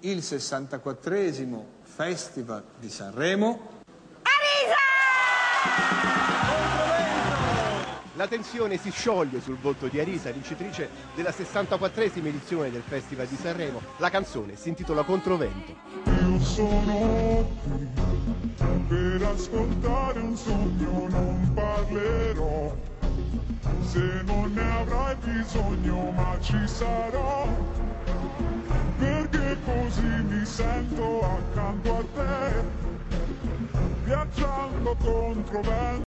il 64 Festival di Sanremo. La tensione si scioglie sul volto di Arisa, vincitrice della 64esima edizione del Festival di Sanremo. La canzone si intitola Controvento. Io sono qui per ascoltare un sogno, non parlerò. Se non ne avrai bisogno, ma ci sarò. Sento accanto a te, viaggiando contro vento.